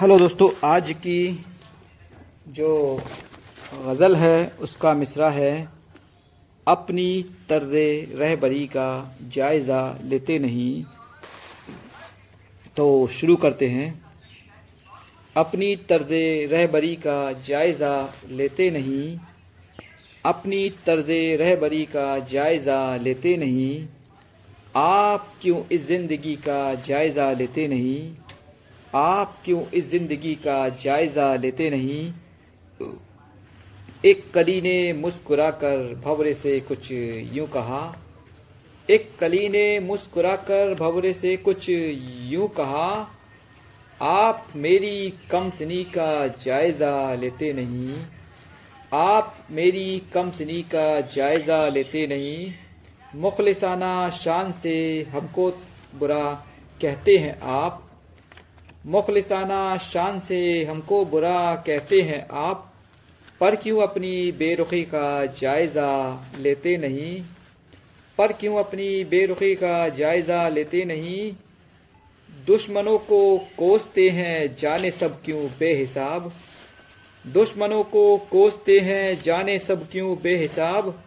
Hello दोस्तों, आज की जो गज़ल है, उसका मिसरा है, अपनी तर्ज रहबरी का जायज़ा लेते नहीं। तो शुरू करते हैं। अपनी तर्ज रहबरी का जायज़ा लेते नहीं। अपनी तर्ज रहबरी का जायज़ा लेते नहीं। आप क्यों इस ज़िंदगी का जायज़ा लेते नहीं? आप क्यों इस ज़िंदगी का जायजा लेते नहीं? एक कली ने मुस्कुराकर भवरे से कुछ यूँ कहा। एक कली ने मुस्कुराकर भवरे से कुछ यूँ कहा, आप मेरी कम सनी का जायजा लेते नहीं। आप मेरी कम सनी का जायजा लेते नहीं। मुखलिसाना शान से हमको बुरा कहते हैं आप। मुखलिसाना शान से हमको बुरा कहते हैं आप, पर क्यों अपनी बेरुखी का जायज़ा लेते नहीं? पर क्यों अपनी बेरुखी का जायज़ा लेते नहीं? दुश्मनों को कोसते हैं जाने सब क्यों बेहिसाब? दुश्मनों को कोसते हैं जाने सब क्यों बेहिसाब?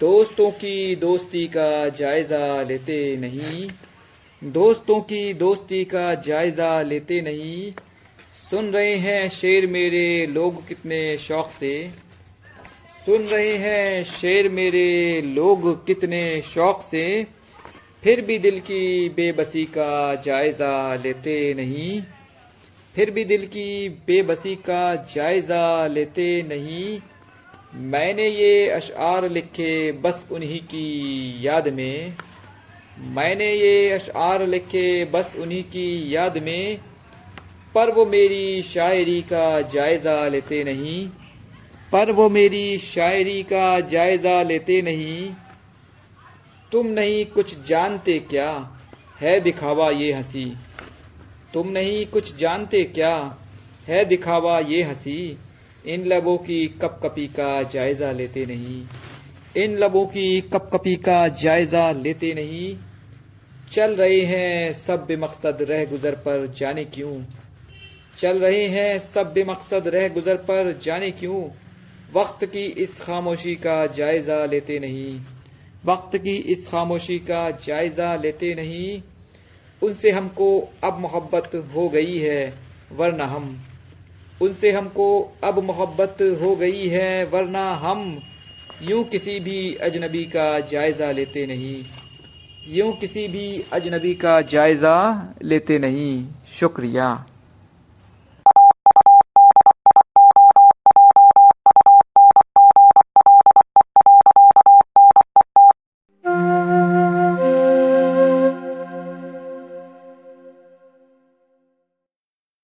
दोस्तों की दोस्ती का जायज़ा लेते नहीं। दोस्तों की दोस्ती का जायजा लेते नहीं। सुन रहे हैं शेर मेरे लोग कितने शौक से। सुन रहे हैं शेर मेरे लोग कितने शौक से। फिर भी दिल की बेबसी का जायजा लेते नहीं। फिर भी दिल की बेबसी का जायजा लेते नहीं। मैंने ये अशार लिखे बस उन्हीं की याद में। मैंने ये अशार लिखे, बस उन्हीं की याद में, पर वो मेरी शायरी का जायजा लेते नहीं। पर वो मेरी शायरी का जायजा लेते नहीं। तुम नहीं कुछ जानते क्या? है दिखावा ये हँसी। तुम नहीं कुछ जानते क्या? है दिखावा ये हँसी। इन लबों की कप कपी का जायजा लेते नहीं। इन लबों की कप कपी का जायजा लेते नहीं। चल रहे हैं सब बेमकसद रह गुजर पर जाने क्यों? चल रहे हैं सब बेमकसद रह गुजर पर जाने क्यों? वक्त की इस खामोशी का जायजा लेते नहीं। वक्त की इस खामोशी का जायजा लेते नहीं। उनसे हमको अब मोहब्बत हो गई है, वरना हम। उनसे हमको अब मोहब्बत हो गई है, वरना हम। यूँ किसी भी अजनबी का जायजा लेते नहीं। यूँ किसी भी अजनबी का जायजा लेते नहीं। शुक्रिया।